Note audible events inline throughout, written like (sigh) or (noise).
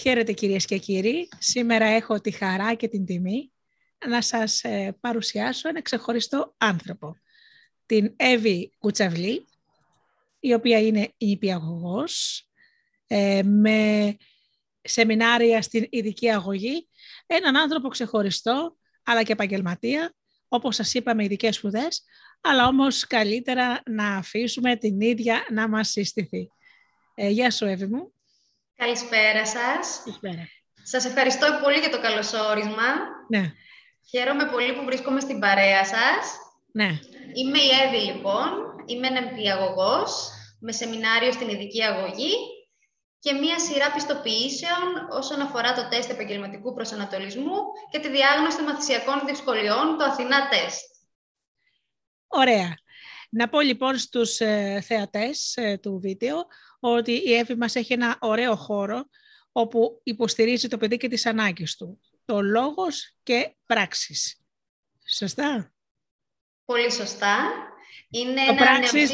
Χαίρετε κυρίες και κύριοι. Σήμερα έχω τη χαρά και την τιμή να σας ε, παρουσιάσω ένα ξεχωριστό άνθρωπο. Την Εύη Κουτσαβλή, η οποία είναι νηπιαγωγός, ε, με σεμινάρια στην ειδική αγωγή. Έναν άνθρωπο ξεχωριστό, αλλά και επαγγελματία, όπως σας είπα με ειδικές σπουδές, αλλά όμως καλύτερα να αφήσουμε την ίδια να μας συστηθεί. Ε, γεια σου Εύη μου. Καλησπέρα σας. Καλησπέρα. Σας ευχαριστώ πολύ για το καλωσόρισμα. Ναι. Χαίρομαι πολύ που βρίσκομαι στην παρέα σας. Ναι. Είμαι η Εύη, λοιπόν. Είμαι νεμπιαγωγός με σεμινάριο στην ειδική αγωγή και μία σειρά πιστοποιήσεων όσον αφορά το τεστ επαγγελματικού προσανατολισμού και τη διάγνωση των μαθησιακών δυσκολιών, το Αθηνά τεστ. Ωραία. Να πω λοιπόν στους ε, θεατές ε, του βίντεο ότι η Εύη μας έχει ένα ωραίο χώρο όπου υποστηρίζει το παιδί και τις ανάγκες του. Το λόγος και πράξεις. Σωστά; Πολύ σωστά. Είναι το, ένα πράξεις,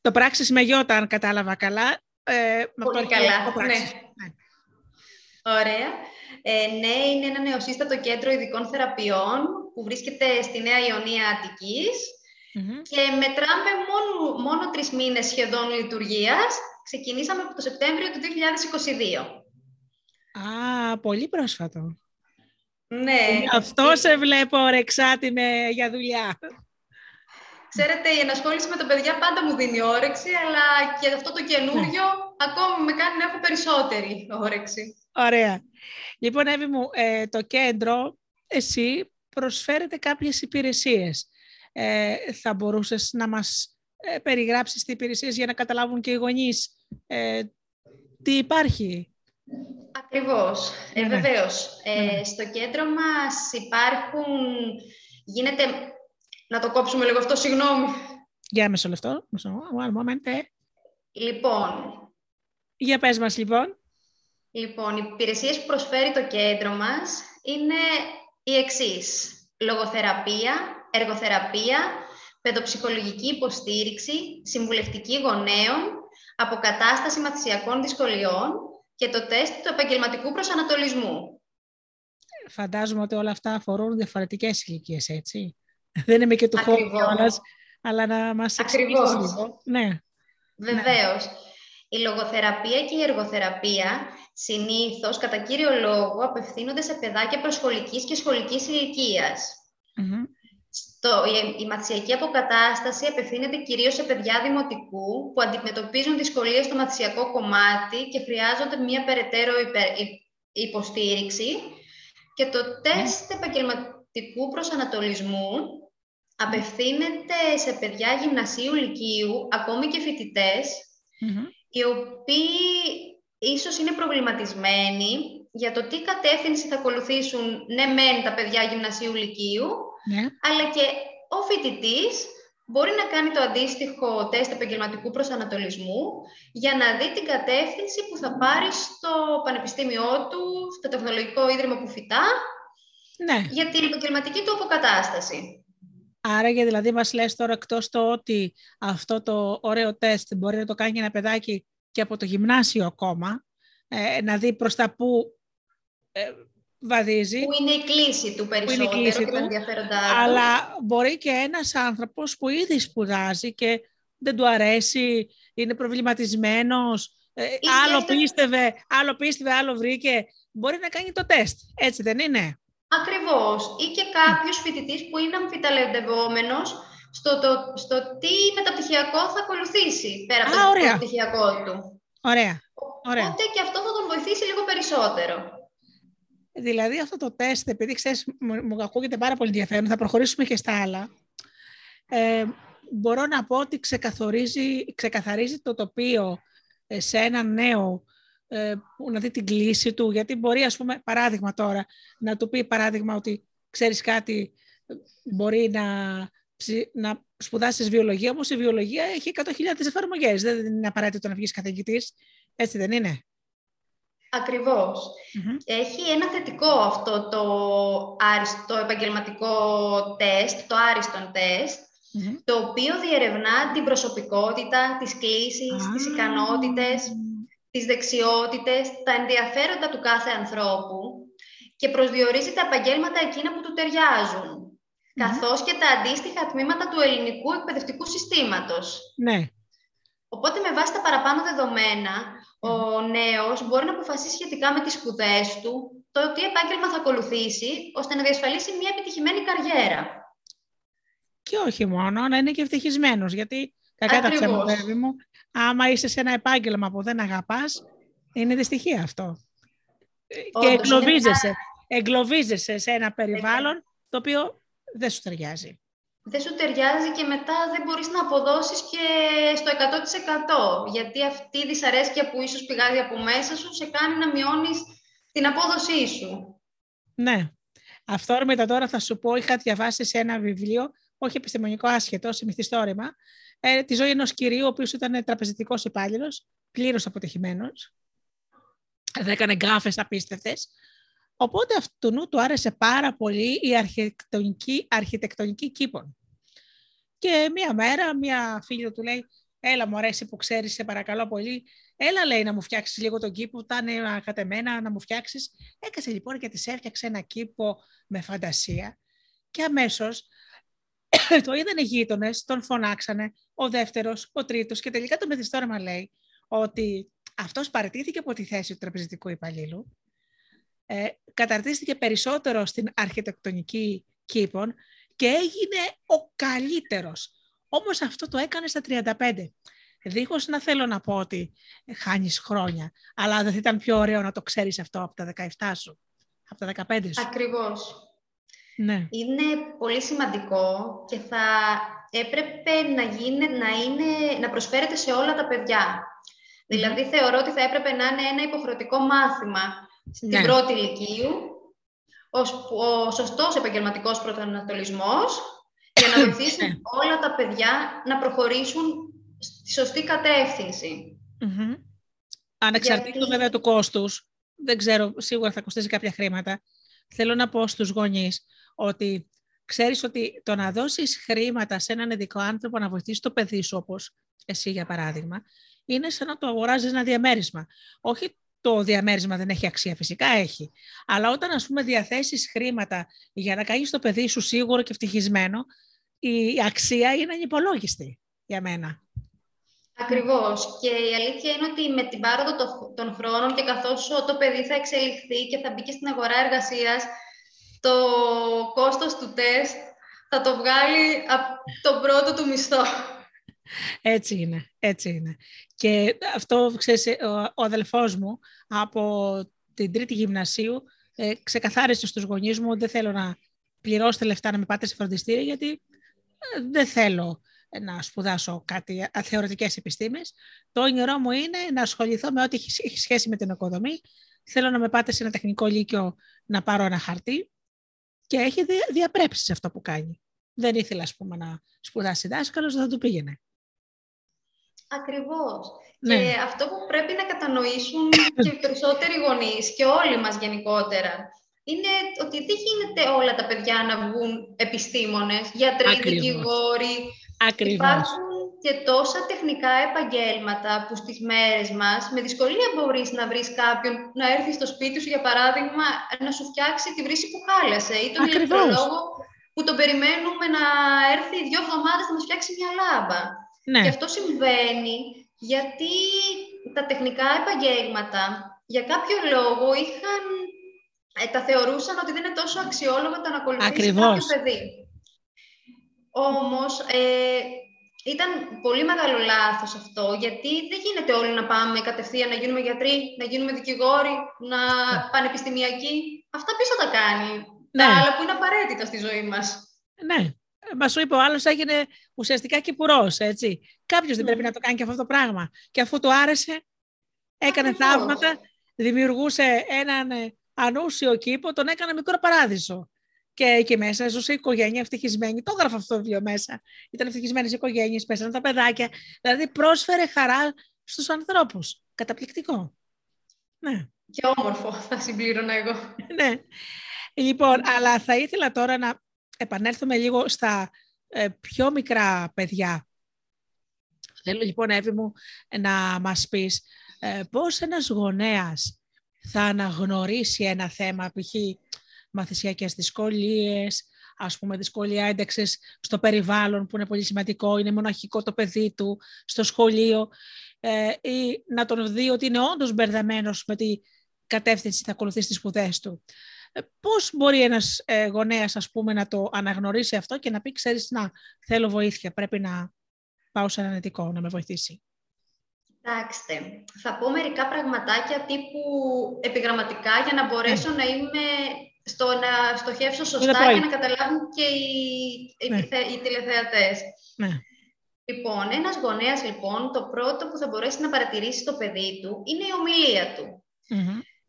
το πράξεις με γιώτα, αν κατάλαβα καλά. Ε, Πολύ καλά, ναι. ναι. Ωραία. Ε, ναι, είναι ένα νεοσύστατο κέντρο ειδικών θεραπείων που βρίσκεται στη Νέα Ιωνία Αττικής και μετράμε μόνο, μόνο τρεις μήνες σχεδόν λειτουργίας ξεκινήσαμε από το Σεπτέμβριο του 2022. Α, πολύ πρόσφατο. Ναι. Αυτό σε βλέπω ορεξάτη με, για δουλειά. Ξέρετε, η ενασχόληση με τα παιδιά πάντα μου δίνει όρεξη, αλλά και αυτό το καινούριο ναι. ακόμη με κάνει να έχω περισσότερη όρεξη. Ωραία. Λοιπόν, Εύη μου, ε, το κέντρο, εσύ προσφέρετε κάποιες υπηρεσίες. Ε, θα μπορούσες να μας ε, περιγράψεις τις υπηρεσίες για να καταλάβουν και οι γονείς ε, τι υπάρχει. Ακριβώς, ε, ναι. βεβαίως. Ε, ναι. Στο κέντρο μας υπάρχουν, γίνεται, να το κόψουμε λίγο αυτό, συγγνώμη. Για μισό λεπτό, one moment. Ε. Λοιπόν. Για πες μας λοιπόν. Λοιπόν, οι υπηρεσίες που προσφέρει το κέντρο μας είναι οι εξής. Λογοθεραπεία, εργοθεραπεία, παιδοψυχολογική υποστήριξη, συμβουλευτική γονέων, αποκατάσταση μαθησιακών δυσκολιών και το τεστ του επαγγελματικού προσανατολισμού. Φαντάζομαι ότι όλα αυτά αφορούν διαφορετικές ηλικίες, έτσι. Δεν είμαι και του χώρου αλλά να μας εξηγήσεις λίγο. Ναι. Βεβαίως. Ναι. Η λογοθεραπεία και η εργοθεραπεία συνήθως, κατά κύριο λόγο, απευθύνονται σε παιδάκια προσχολικής και σχολικής στο, η, η μαθησιακή αποκατάσταση απευθύνεται κυρίως σε παιδιά δημοτικού που αντιμετωπίζουν δυσκολίες στο μαθησιακό κομμάτι και χρειάζονται μια περαιτέρω υποστήριξη. Και το τεστ επαγγελματικού προσανατολισμού απευθύνεται σε παιδιά γυμνασίου, λυκείου, ακόμη και φοιτητε οι οποίοι ίσως είναι προβληματισμένοι για το τι κατεύθυνση θα ακολουθήσουν ναι μεν τα παιδιά γυμνασίου, λυκείου, ναι. αλλά και ο φοιτητής μπορεί να κάνει το αντίστοιχο τεστ επαγγελματικού προσανατολισμού για να δει την κατεύθυνση που θα πάρει στο πανεπιστήμιό του, στο τεχνολογικό ίδρυμα που φυτά, ναι. για την επαγγελματική του αποκατάσταση. Άρα, για δηλαδή μας λες τώρα εκτός το ότι αυτό το ωραίο τεστ μπορεί να το κάνει ένα παιδάκι και από το γυμνάσιο ακόμα, ε, να δει προς τα που ε, βαδίζει. Που είναι η κλίση του περισσότερο και τα ενδιαφέροντά του. Αλλά μπορεί και ένας άνθρωπος που ήδη σπουδάζει και δεν του αρέσει, είναι προβληματισμένος, ε, άλλο, πίστευε, άλλο πίστευε, άλλο βρήκε, μπορεί να κάνει το τεστ. Έτσι δεν είναι; Ακριβώς. Ή και κάποιος φοιτητής που είναι αμφιταλεντευόμενος στο, το, στο τι μεταπτυχιακό θα ακολουθήσει πέρα από το μεταπτυχιακό του. Ωραία. Ωραία. Οπότε και αυτό θα τον βοηθήσει λίγο περισσότερο. Δηλαδή αυτό το τεστ, επειδή ξέρεις, μου ακούγεται πάρα πολύ ενδιαφέρον, θα προχωρήσουμε και στα άλλα. Ε, μπορώ να πω ότι ξεκαθαρίζει το τοπίο ε, σε έναν νέο ε, που να δει την κλίση του, γιατί μπορεί, ας πούμε, παράδειγμα τώρα, να του πει παράδειγμα ότι ξέρεις κάτι, μπορεί να, να σπουδάσεις βιολογία, όμως η βιολογία έχει 100.000 εφαρμογές, δεν είναι απαραίτητο να βγεις καθηγητής, έτσι δεν είναι. Ακριβως Έχει ένα θετικό αυτό το, άριστο επαγγελματικό τεστ, το άριστον το οποίο διερευνά την προσωπικότητα, τις κλήσεις, τις ικανότητες, τις δεξιότητες, τα ενδιαφέροντα του κάθε ανθρώπου και προσδιορίζει τα επαγγέλματα εκείνα που του ταιριάζουν, καθώς και τα αντίστοιχα τμήματα του ελληνικού εκπαιδευτικού συστήματος. Ναι. Οπότε, με βάση τα παραπάνω δεδομένα, ο νέος μπορεί να αποφασίσει σχετικά με τις σπουδές του, το τι επάγγελμα θα ακολουθήσει, ώστε να διασφαλίσει μια επιτυχημένη καριέρα. Και όχι μόνο, να είναι και ευτυχισμένος. Γιατί, κακά τα ψέματα, μου, άμα είσαι σε ένα επάγγελμα που δεν αγαπάς, είναι δυστυχία αυτό. και εγκλωβίζεσαι, εγκλωβίζεσαι σε ένα περιβάλλον το οποίο δεν σου ταιριάζει. Δεν σου ταιριάζει και μετά δεν μπορείς να αποδώσεις και στο 100% γιατί αυτή η δυσαρέσκεια που ίσως πηγάζει από μέσα σου σε κάνει να μειώνεις την απόδοσή σου. Ναι. Αυθόρμητα τώρα θα σου πω, είχα διαβάσει σε ένα βιβλίο, όχι επιστημονικό άσχετο, σε μυθιστόρημα, ε, τη ζωή ενός κυρίου, ο οποίος ήταν τραπεζικό υπάλληλος, πλήρως αποτυχημένος. Δεν έκανε γκάφες απίστευτες. Οπότε αυτού του άρεσε πάρα πολύ η αρχιτεκτονική, αρχιτεκτονική κήπων. Και μία μέρα, μία φίλη του λέει, έλα μου αρέσει που ξέρεις, σε παρακαλώ πολύ, έλα λέει να μου φτιάξεις λίγο τον κήπο, τα είναι κατεμένα να μου φτιάξεις. Έκασε λοιπόν και της έφτιαξε ένα κήπο με φαντασία και αμέσως (coughs) το είδαν οι γείτονες, τον φωνάξανε, ο δεύτερος, ο τρίτος, και τελικά το μεθιστόρεμα λέει ότι αυτός παραιτήθηκε από τη θέση του τραπεζιτικού υπαλλήλου, ε, καταρτίστηκε περισσότερο στην αρχιτεκτονική κήπων και έγινε ο καλύτερος. Όμως αυτό το έκανε στα 35. Δίχως να θέλω να πω ότι χάνεις χρόνια, αλλά δεν θα ήταν πιο ωραίο να το ξέρεις αυτό από τα 17 σου, από τα 15 σου. Ακριβώς. Ναι. Είναι πολύ σημαντικό και θα έπρεπε να, γίνει, να, είναι, να προσφέρεται σε όλα τα παιδιά. Δηλαδή, θεωρώ ότι θα έπρεπε να είναι ένα υποχρεωτικό μάθημα στην ναι. πρώτη ηλικίου, ο, ο σωστός επαγγελματικός προσανατολισμός, για να βοηθήσει ναι. όλα τα παιδιά να προχωρήσουν στη σωστή κατεύθυνση. Mm-hmm. Ανεξαρτήτως Γιατί... βέβαια του κόστους, δεν ξέρω, σίγουρα θα κοστίζει κάποια χρήματα. Θέλω να πω στους γονείς ότι ξέρεις ότι το να δώσεις χρήματα σε έναν ειδικό άνθρωπο να βοηθήσει το παιδί σου, όπως εσύ για παράδειγμα, είναι σαν να το αγοράζεις ένα διαμέρισμα. Όχι το διαμέρισμα δεν έχει αξία, φυσικά έχει. Αλλά όταν ας πούμε διαθέσεις χρήματα για να κάνεις το παιδί σου σίγουρο και ευτυχισμένο, η αξία είναι ανυπολόγιστη για μένα. Ακριβώς. Και η αλήθεια είναι ότι με την πάροδο των χρόνων και καθώς το παιδί θα εξελιχθεί και θα μπει και στην αγορά εργασίας, το κόστος του τεστ θα το βγάλει από τον πρώτο του μισθό. Έτσι είναι, έτσι είναι. Και αυτό, ξέρεις, ο, ο αδελφός μου από την τρίτη γυμνασίου ε, ξεκαθάρισε στους γονείς μου ότι δεν θέλω να πληρώσετε λεφτά να με πάτε σε φροντιστήρια γιατί ε, δεν θέλω να σπουδάσω κάτι θεωρητικές επιστήμες. Το όνειρό μου είναι να ασχοληθώ με ό,τι έχει σχέση με την οικοδομή. Θέλω να με πάτε σε ένα τεχνικό λύκειο να πάρω ένα χαρτί και έχει διαπρέψει σε αυτό που κάνει. Δεν ήθελα, ας πούμε, να σπουδάσει δάσκαλος, δεν θα του πήγαινε. Ακριβώς. Ναι. Και αυτό που πρέπει να κατανοήσουν (coughs) και οι περισσότεροι γονείς και όλοι μας γενικότερα, είναι ότι δεν γίνεται όλα τα παιδιά να βγουν επιστήμονες, γιατροί, δικηγόροι. Ακριβώς. Υπάρχουν και τόσα τεχνικά επαγγέλματα που στις μέρες μας με δυσκολία μπορείς να βρεις κάποιον να έρθει στο σπίτι σου, για παράδειγμα, να σου φτιάξει τη βρύση που χάλασε ή τον ηλεκτρολόγο που τον περιμένουμε να έρθει δύο εβδομάδες να μας φτιάξει μια λάμπα. Ναι. Και αυτό συμβαίνει γιατί τα τεχνικά επαγγέλματα για κάποιο λόγο είχαν, ε, τα θεωρούσαν ότι δεν είναι τόσο αξιόλογο το να ακολουθήσει κάποιο παιδί. Όμως, ε, ήταν πολύ μεγάλο λάθος αυτό, γιατί δεν γίνεται όλοι να πάμε κατευθείαν να γίνουμε γιατροί, να γίνουμε δικηγόροι, να ναι. πανεπιστημιακοί. Αυτά πίσω τα κάνει; Ναι. Τα άλλα που είναι απαραίτητα στη ζωή μας. Ναι. Μα σου είπε ο άλλος έγινε ουσιαστικά κυπουρό, έτσι. Κάποιος δεν πρέπει ναι. να το κάνει και αυτό το πράγμα. Και αφού του άρεσε, έκανε θαύματα, δημιουργούσε έναν ε, ανούσιο κήπο, τον έκανε μικρό παράδεισο. Και εκεί μέσα ζούσε η οικογένεια ευτυχισμένη. Το έγραφα αυτό το βιβλίο μέσα. Ήταν ευτυχισμένες οικογένειες, πέσανε τα παιδάκια. Δηλαδή πρόσφερε χαρά στους ανθρώπους. Καταπληκτικό. Ναι. Και όμορφο, θα συμπλήρωνα εγώ. ναι. Λοιπόν, αλλά θα ήθελα τώρα να επανέλθουμε λίγο στα ε, πιο μικρά παιδιά. Θέλω λοιπόν, Εύη μου, να μας πεις ε, πώς ένας γονέας θα αναγνωρίσει ένα θέμα, π.χ. μαθησιακές δυσκολίες, ας πούμε δυσκολία ένταξης στο περιβάλλον που είναι πολύ σημαντικό, είναι μοναχικό το παιδί του στο σχολείο ε, ή να τον δει ότι είναι όντως μπερδεμένος με τη κατεύθυνση θα ακολουθεί στις σπουδές του. Ε, πώς μπορεί ένας ε, γονέας ας πούμε, να το αναγνωρίσει αυτό και να πει ξέρεις να θέλω βοήθεια, πρέπει να πάω σε έναν ειδικό να με βοηθήσει. Κοιτάξτε, θα πω μερικά πραγματάκια τύπου επιγραμματικά για να μπορέσω ναι. να είμαι στο να στοχεύσω σωστά και να καταλάβουν και οι, ναι. οι, τηλεθεατές. Ναι. Λοιπόν, ένας γονέας, λοιπόν, το πρώτο που θα μπορέσει να παρατηρήσει το παιδί του είναι η ομιλία του.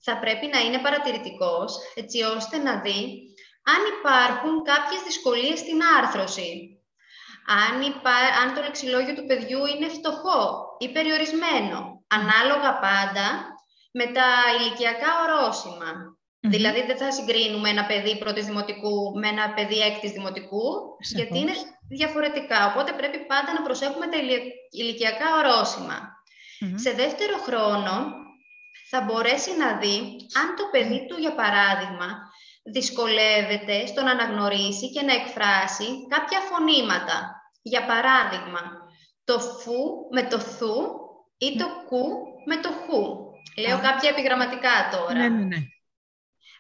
Θα πρέπει να είναι παρατηρητικός, έτσι ώστε να δει αν υπάρχουν κάποιες δυσκολίες στην άρθρωση. Αν, αν το λεξιλόγιο του παιδιού είναι φτωχό ή περιορισμένο, ανάλογα πάντα με τα ηλικιακά ορόσημα. Δηλαδή δεν θα συγκρίνουμε ένα παιδί πρώτης δημοτικού με ένα παιδί έκτης δημοτικού, γιατί είναι διαφορετικά. Οπότε πρέπει πάντα να προσέχουμε τα ηλικιακά Σε δεύτερο χρόνο θα μπορέσει να δει αν το παιδί του, για παράδειγμα, δυσκολεύεται στο να αναγνωρίσει και να εκφράσει κάποια φωνήματα. Για παράδειγμα, το φου με το θου ή το κου με το χου. Λέω κάποια επιγραμματικά τώρα. Ναι, ναι, ναι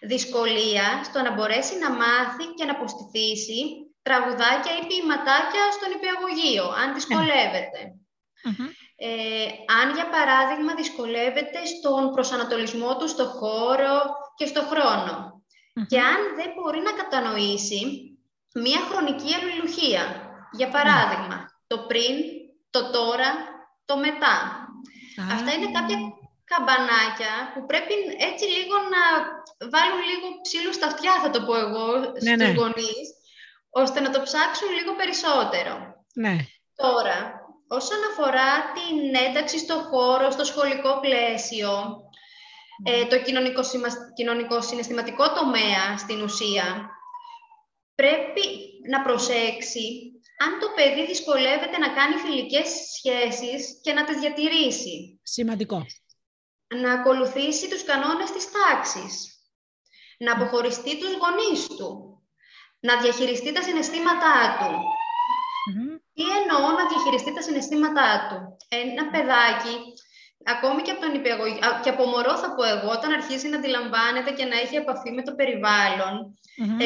δυσκολία στο να μπορέσει να μάθει και να αποστηθήσει τραγουδάκια ή ποιηματάκια στον υπηαγωγείο, αν δυσκολευεται Ε, αν, για παράδειγμα, δυσκολεύεται στον προσανατολισμό του στο χώρο και στο χρονο Και αν δεν μπορεί να κατανοήσει μία χρονική αλληλουχία. Για παράδειγμα, το πριν, το τώρα, το μετά. Αυτά είναι κάποια καμπανάκια που πρέπει έτσι λίγο να βάλουν λίγο ψήλους στα αυτιά, θα το πω εγώ, ναι, στους ναι. γονείς, ώστε να το ψάξουν λίγο περισσότερο. Ναι. Τώρα, όσον αφορά την ένταξη στο χώρο, στο σχολικό πλαίσιο, ε, το κοινωνικό, κοινωνικό συναισθηματικό τομέα στην ουσία, πρέπει να προσέξει αν το παιδί δυσκολεύεται να κάνει φιλικές σχέσεις και να τις διατηρήσει. Σημαντικό να ακολουθήσει τους κανόνες της τάξης, να αποχωριστεί τους γονείς του, να διαχειριστεί τα συναισθήματά του. Τι εννοώ να διαχειριστεί τα συναισθήματά του; Ένα παιδάκι, ακόμη και από, τον και από μωρό θα πω εγώ, όταν αρχίζει να αντιλαμβάνεται και να έχει επαφή με το περιβαλλον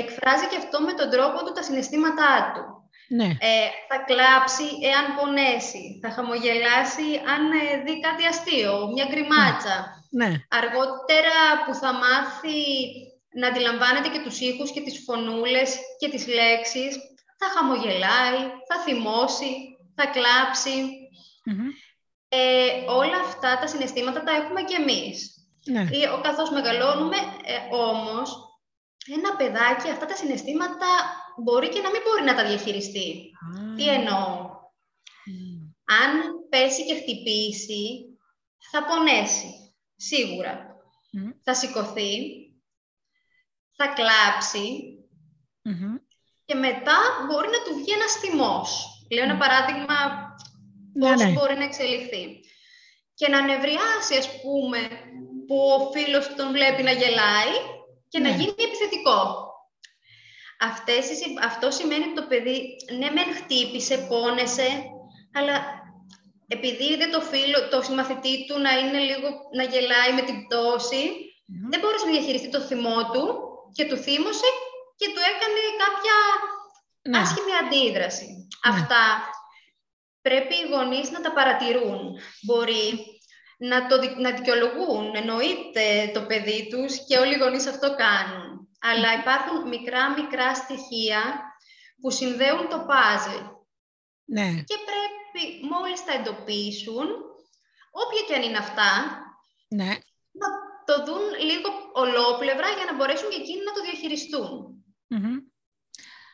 εκφράζει και αυτό με τον τρόπο του τα συναισθήματά του. Ναι. Ε, θα κλάψει εάν πονέσει, θα χαμογελάσει αν ε, δει κάτι αστείο, μια γκριμάτσα. Ναι. Αργότερα που θα μάθει να αντιλαμβάνεται και τους ήχους και τις φωνούλες και τις λέξεις, θα χαμογελάει, θα θυμώσει, θα κλαψει Ε, όλα αυτά τα συναισθήματα τα έχουμε και εμείς. Ναι. Ε, καθώς μεγαλώνουμε, ε, όμως, ένα παιδάκι αυτά τα συναισθήματα μπορεί και να μην μπορεί να τα διαχειριστεί. Τι εννοώ; Αν πέσει και χτυπήσει, θα πονέσει. Σίγουρα. Θα σηκωθεί, θα κλαψει και μετά μπορεί να του βγει ένας θυμός. Λέω ένα παράδειγμα ναι, πώς ναι. μπορεί να εξελιχθεί. Και να νευριάσει, ας πούμε, που ο φίλος τον βλέπει να γελάει και να ναι. γίνει επιθετικό. Αυτές, αυτό σημαίνει ότι το παιδί, ναι μεν χτύπησε, πόνεσε, αλλά επειδή είδε το φίλο, το συμμαθητή του να είναι λίγο, να γελάει με την πτώση, δεν μπόρεσε να διαχειριστεί το θυμό του και του θύμωσε και του έκανε κάποια ναι. άσχημη αντίδραση. Ναι. Αυτά πρέπει οι γονείς να τα παρατηρούν. Μπορεί να, το, να δικαιολογούν, εννοείται το παιδί τους και όλοι οι γονείς αυτό κάνουν αλλά υπάρχουν μικρά-μικρά στοιχεία που συνδέουν το πάζλ. Ναι. Και πρέπει μόλις τα εντοπίσουν, όποια και αν είναι αυτά, ναι. να το δουν λίγο ολόπλευρα για να μπορέσουν και εκείνοι να το διαχειριστουν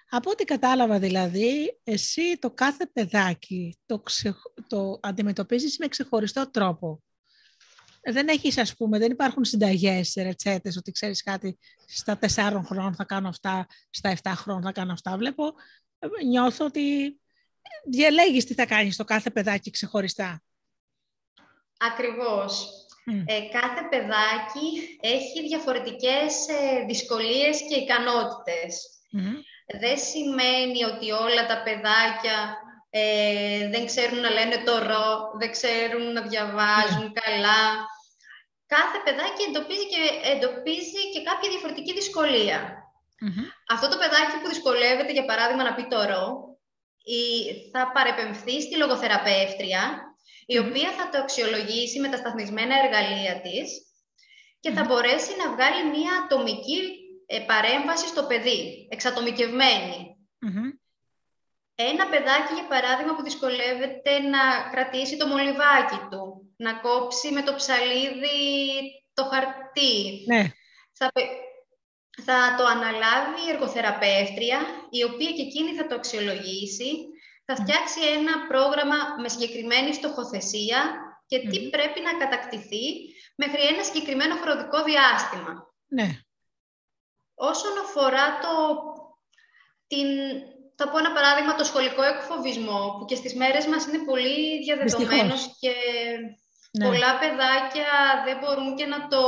Από ό,τι κατάλαβα δηλαδή, εσύ το κάθε παιδάκι το, το αντιμετωπίζεις με ξεχωριστό τρόπο δεν έχεις, ας πούμε, δεν υπάρχουν συνταγές, ρετσέτες, ότι ξέρεις κάτι, στα τεσσάρων χρόνων θα κάνω αυτά, στα 7 χρόνων θα κάνω αυτά. Βλέπω, ε, νιώθω ότι διαλέγεις τι θα κάνεις στο κάθε παιδάκι ξεχωριστά. Ακριβώς. Ε, κάθε παιδάκι έχει διαφορετικές ε, δυσκολίες και ικανότητες. Δεν σημαίνει ότι όλα τα παιδάκια ε, δεν ξέρουν να λένε το ρο, δεν ξέρουν να διαβάζουν καλά. Κάθε παιδάκι εντοπίζει και, εντοπίζει και κάποια διαφορετική Αυτό το παιδάκι που δυσκολεύεται, για παράδειγμα, να πει το ρο, θα παρεπεμφθεί στη λογοθεραπεύτρια η οποία θα το αξιολογήσει με τα σταθμισμένα εργαλεία της και θα μπορέσει να βγάλει μία ατομική ε, παρέμβαση στο παιδί, Ένα παιδάκι, για παράδειγμα, που δυσκολεύεται να κρατήσει το μολυβάκι του, να κόψει με το ψαλίδι το χαρτί. Ναι. Θα, θα το αναλάβει η εργοθεραπεύτρια, η οποία και εκείνη θα το αξιολογήσει θα φτιάξει ένα πρόγραμμα με συγκεκριμένη στοχοθεσία και τι πρέπει να κατακτηθεί μέχρι ένα συγκεκριμένο χρονικό διάστημα. Ναι. Όσον αφορά το, την, θα πω ένα παράδειγμα, το σχολικό εκφοβισμό, που και στις μέρες μας είναι πολύ διαδεδομένος και ναι. πολλά παιδάκια δεν μπορούν και να το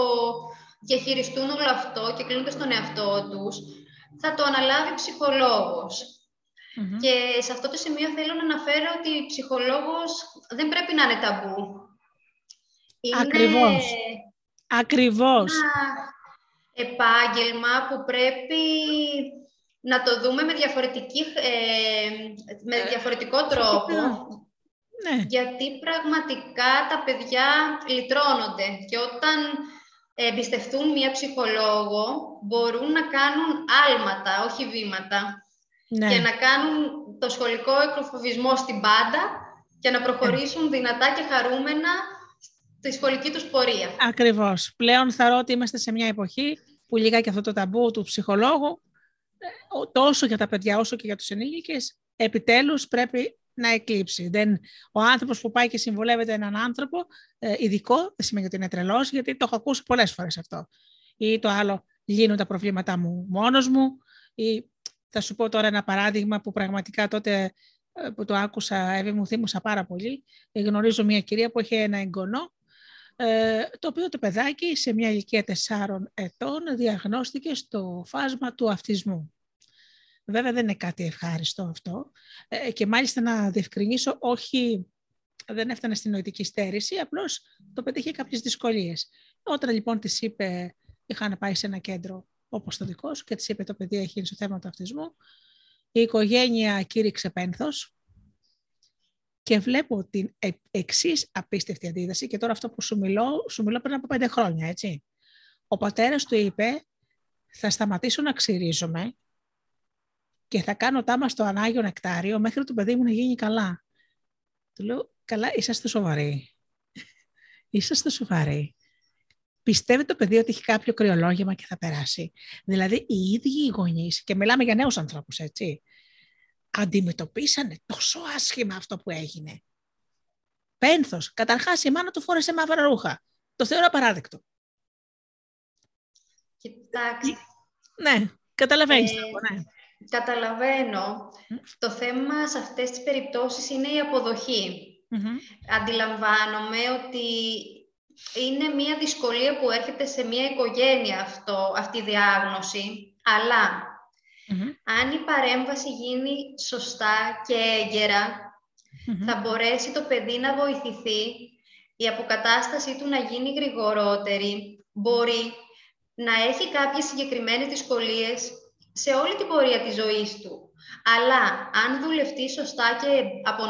διαχειριστούν όλο αυτό και κλείνονται στον εαυτό τους, θα το αναλάβει ψυχολόγος. Και σε αυτό το σημείο θέλω να αναφέρω ότι η ψυχολόγος δεν πρέπει να είναι ταμπού. Είναι Ακριβώς. Ακριβώς. Ένα επάγγελμα που πρέπει να το δούμε με, διαφορετική, ε, με ε, διαφορετικό τρόπο. Ναι. Γιατί πραγματικά τα παιδιά λυτρώνονται και όταν εμπιστευτούν μία ψυχολόγο μπορούν να κάνουν άλματα, όχι βήματα ναι. και να κάνουν το σχολικό εκροφοβισμό στην πάντα και να προχωρήσουν δυνατά και χαρούμενα στη σχολική τους πορεία. Ακριβώς. Πλέον θα ότι είμαστε σε μια εποχή που λίγα και αυτό το ταμπού του ψυχολόγου, ε, τόσο για τα παιδιά όσο και για τους ενήλικες, επιτέλους πρέπει να εκλείψει. Δεν, ο άνθρωπος που πάει και συμβουλεύεται έναν άνθρωπο, ε, ειδικό, δεν σημαίνει ότι είναι τρελός, γιατί το έχω ακούσει πολλές φορές αυτό. Ή το άλλο, λύνουν τα προβλήματά μου μόνος μου, ή θα σου πω τώρα ένα παράδειγμα που πραγματικά τότε ε, που το άκουσα, Εύη μου θύμωσα πάρα πολύ. Ε, γνωρίζω μια κυρία που είχε ένα εγγονό, ε, το οποίο το παιδάκι σε μια ηλικία 4 ετών διαγνώστηκε στο φάσμα του αυτισμού. Βέβαια δεν είναι κάτι ευχάριστο αυτό και μάλιστα να διευκρινίσω όχι δεν έφτανε στην νοητική στέρηση, απλώς το παιδί είχε κάποιες δυσκολίες. Όταν λοιπόν της είπε, είχαν πάει σε ένα κέντρο όπως το δικό σου και της είπε το παιδί έχει στο θέμα του αυτισμού. Η οικογένεια κήρυξε πένθος και βλέπω την ε, εξής απίστευτη αντίδραση και τώρα αυτό που σου μιλώ, σου μιλώ πριν από πέντε χρόνια, έτσι. Ο πατέρας του είπε θα σταματήσω να ξυρίζομαι και θα κάνω τάμα στο Ανάγιο Νεκτάριο μέχρι το παιδί μου να γίνει καλά. Του λέω, καλά, είσαστε σοβαροί. (laughs) είσαστε σοβαροί πιστεύει το παιδί ότι έχει κάποιο κρυολόγημα και θα περάσει. Δηλαδή, οι ίδιοι οι γονείς, και μιλάμε για νέους ανθρώπους, έτσι, αντιμετωπίσανε τόσο άσχημα αυτό που έγινε. Πένθος. Καταρχάς, η μάνα του φόρεσε μαύρα ρούχα. Το θεωρώ απαράδεκτο. Κοιτάξτε. Ναι, καταλαβαίνεις. Ε, ναι. Καταλαβαίνω. Το θέμα σε αυτές τις περιπτώσεις είναι η αποδοχή. Αντιλαμβάνομαι ότι είναι μια δυσκολία που έρχεται σε μια οικογένεια αυτό, αυτή η διάγνωση, αν η παρέμβαση γίνει σωστά και εγκαιρα θα μπορέσει το παιδί να βοηθηθεί, η αποκατάστασή του να γίνει γρηγορότερη, μπορεί να έχει κάποιες συγκεκριμένες δυσκολίες σε όλη την πορεία της ζωής του. Αλλά αν δουλευτεί σωστά και από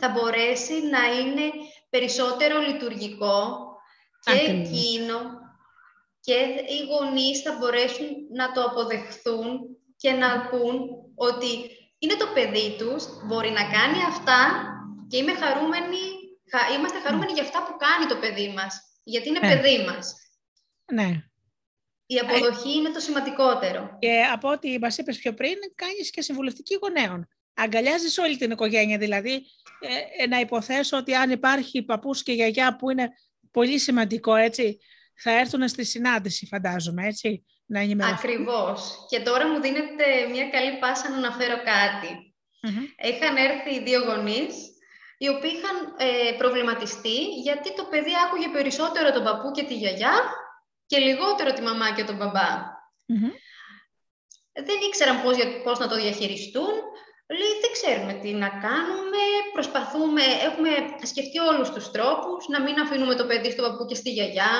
θα μπορέσει να είναι περισσότερο λειτουργικό και εκείνο και οι γονείς θα μπορέσουν να το αποδεχθούν και να πούν ότι είναι το παιδί τους, μπορεί να κάνει αυτά και είμαι χαρούμενη, είμαστε χαρούμενοι για αυτά που κάνει το παιδί μας, γιατί είναι ναι. παιδί μας. Ναι. Η αποδοχή είναι το σημαντικότερο. Και από ό,τι μας είπες πιο πριν, κάνεις και συμβουλευτική γονέων αγκαλιάζεις όλη την οικογένεια. Δηλαδή, ε, ε, να υποθέσω ότι αν υπάρχει παππούς και γιαγιά που είναι πολύ σημαντικό, έτσι, θα έρθουν στη συνάντηση, φαντάζομαι, έτσι, να ενημερωθούν. Ακριβώς. Και τώρα μου δίνεται μια καλή πάσα να αναφέρω κάτι. Είχαν έρθει οι δύο γονείς οι οποίοι είχαν ε, προβληματιστεί γιατί το παιδί άκουγε περισσότερο τον παππού και τη γιαγιά και λιγότερο τη μαμά και τον μπαμπα Δεν ήξεραν πώς, πώς να το διαχειριστούν. Λέει, δεν ξέρουμε τι να κάνουμε, προσπαθούμε, έχουμε σκεφτεί όλους τους τρόπους, να μην αφήνουμε το παιδί στον παππού και στη γιαγιά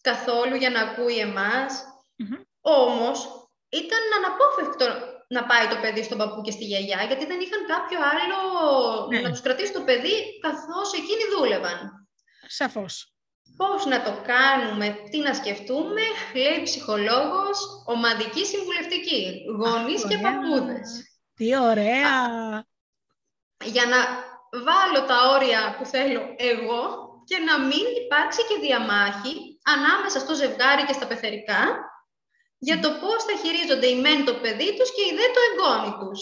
καθόλου για να ακούει εμάς. Mm-hmm. Όμως, ήταν αναπόφευκτο να πάει το παιδί στον παππού και στη γιαγιά, γιατί δεν είχαν κάποιο άλλο ναι. να τους κρατήσει το παιδί καθώς εκείνοι δούλευαν. Σαφώς. Πώς να το κάνουμε, τι να σκεφτούμε, λέει ψυχολόγος, ομαδική συμβουλευτική, γονείς και παππούδες. Τι ωραία! Για να βάλω τα όρια που θέλω εγώ και να μην υπάρξει και διαμάχη ανάμεσα στο ζευγάρι και στα πεθερικά για το πώς θα χειρίζονται οι μεν το παιδί τους και οι δε το εγγόνι τους.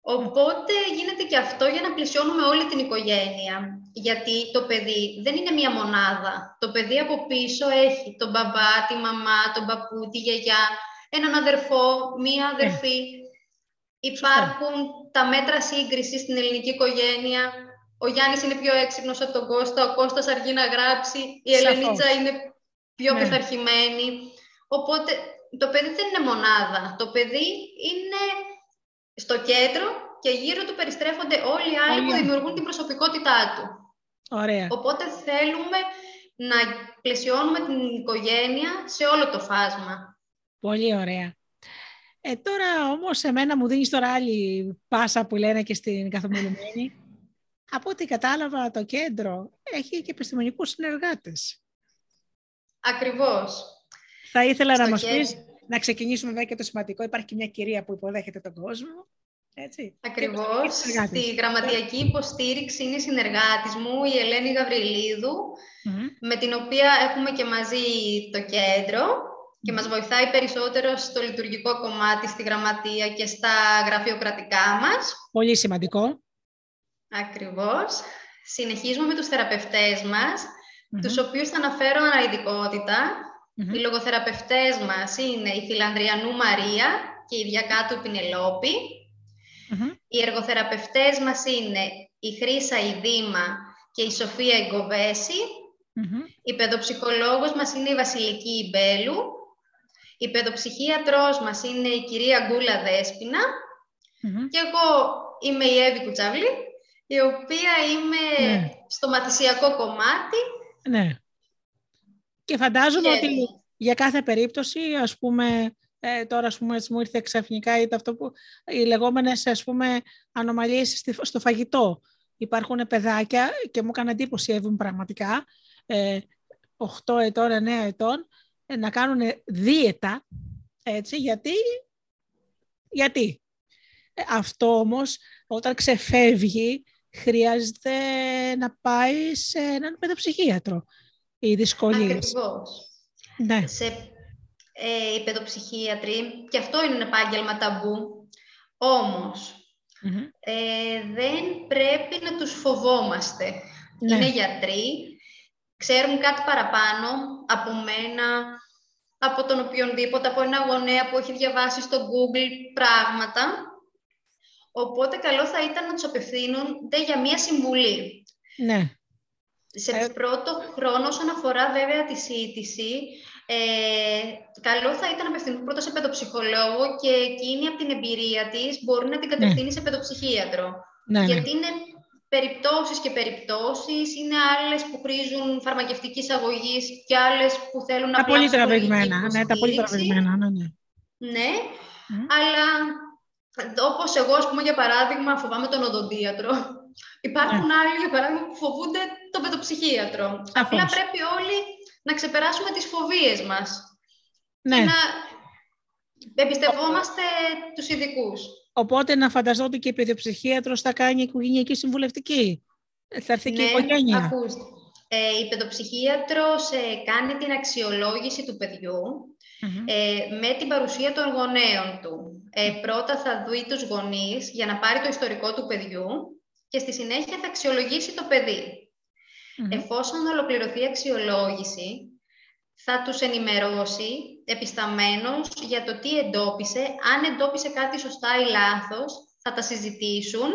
Οπότε γίνεται και αυτό για να πλησιώνουμε όλη την οικογένεια. Γιατί το παιδί δεν είναι μία μονάδα. Το παιδί από πίσω έχει τον μπαμπά, τη μαμά, τον παππού, τη γιαγιά, έναν αδερφό, μία αδερφή. Υπάρχουν τα μέτρα σύγκρισης στην ελληνική οικογένεια. Ο Γιάννης είναι πιο έξυπνος από τον Κώστα, ο Κώστας αργεί να γράψει, η Ελενίτσα είναι πιο ναι. πειθαρχημένη. Οπότε το παιδί δεν είναι μονάδα. Το παιδί είναι στο κέντρο και γύρω του περιστρέφονται όλοι οι άλλοι που δημιουργούν την προσωπικότητά του. Ωραία. Οπότε θέλουμε να πλαισιώνουμε την οικογένεια σε όλο το φάσμα. Πολύ ωραία. Ε, τώρα όμως εμένα μου δίνεις τώρα άλλη πάσα που λένε και στην καθομιλουμένη. Από ό,τι κατάλαβα το κέντρο έχει και επιστημονικούς συνεργάτες. Ακριβώς. Θα ήθελα να μας πεις, να ξεκινήσουμε βέβαια και το σημαντικό. Υπάρχει και μια κυρία που υποδέχεται τον κόσμο. Έτσι. Ακριβώς. Στη γραμματιακή υποστήριξη είναι η συνεργάτης μου, η Ελένη με την οποία έχουμε και μαζί το κέντρο και μας βοηθάει περισσότερο στο λειτουργικό κομμάτι, στη γραμματεία και στα γραφειοκρατικά μας. Πολύ σημαντικό. Ακριβώς. Συνεχίζουμε με τους θεραπευτές μας, mm-hmm. τους οποίους θα αναφέρω αναειδικότητα. Οι λογοθεραπευτές μας είναι η Φιλανδριανού Μαρία και η Διακάτου Πινελόπη. Οι εργοθεραπευτές μας είναι η Χρύσα Ιδήμα και η Σοφία Εγκοβέση. Η παιδοψυχολόγος μας είναι η Βασιλική Ιμπέλου. Η παιδοψυχίατρός μας είναι η κυρία Γκούλα Δέσποινα. Και εγώ είμαι η Εύη Κουτσαβλή, η οποία είμαι ναι. στο μαθησιακό κομμάτι. Ναι. Και φαντάζομαι ότι για κάθε περίπτωση, ας πούμε, ε, τώρα ας πούμε, μου ήρθε ξαφνικά είτε αυτό που οι λεγόμενες ας πούμε, ανομαλίες στο φαγητό. Υπάρχουν παιδάκια και μου έκανε εντύπωση έβουν πραγματικά, ε, 8 ετών, 9 ετών, ε, να κάνουν δίαιτα, έτσι, γιατί, γιατί. Ε, αυτό όμως, όταν ξεφεύγει, χρειάζεται να πάει σε έναν παιδοψυχίατρο οι δυσκολίες. Ακριβώς. Ναι. Σε ε, οι παιδοψυχίατροι, και αυτό είναι ένα επάγγελμα ταμπού, ομως ε, δεν πρέπει να τους φοβόμαστε. Ναι. Είναι γιατροί, ξέρουν κάτι παραπάνω από μένα, από τον οποιονδήποτε, από ένα γονέα που έχει διαβάσει στο Google πράγματα. Οπότε καλό θα ήταν να τους απευθύνουν για μία συμβουλή. Ναι. Σε ε... πρώτο χρόνο, όσον αφορά βέβαια τη σύντηση, ε, καλό θα ήταν να απευθυνθούν πρώτα σε παιδοψυχολόγο και εκείνη από την εμπειρία της μπορεί να την ναι. κατευθύνει σε παιδοψυχίατρο. Ναι, ναι. Γιατί είναι περιπτώσεις και περιπτώσεις, είναι άλλες που χρήζουν φαρμακευτικής αγωγής και άλλες που θέλουν να Τα πολύ τραβηγμένα, ναι, τα πολύ τραβηγμένα, ναι, ναι. Ναι, αλλά όπως εγώ, ας πούμε, για παράδειγμα, φοβάμαι τον οδοντίατρο. (laughs) Υπάρχουν ναι. άλλοι, για παράδειγμα, που φοβούνται τον παιδοψυχίατρο. Απλά πρέπει όλοι να ξεπεράσουμε τις φοβίες μας. Ναι. Και να εμπιστευόμαστε τους ειδικούς. Οπότε να φανταστώ ότι και η παιδοψυχίατρος θα κάνει οικογενειακή συμβουλευτική. Θα έρθει και η ναι, οικογένεια. Ακούστε. Ε, η παιδοψυχίατρος ε, κάνει την αξιολόγηση του παιδιου ε, με την παρουσία των γονέων του. Ε, πρώτα θα δει τους γονείς για να πάρει το ιστορικό του παιδιού και στη συνέχεια θα αξιολογήσει το παιδί. Εφόσον ολοκληρωθεί η αξιολόγηση, θα τους ενημερώσει επισταμένος για το τι εντόπισε. Αν εντόπισε κάτι σωστά ή λάθος, θα τα συζητήσουν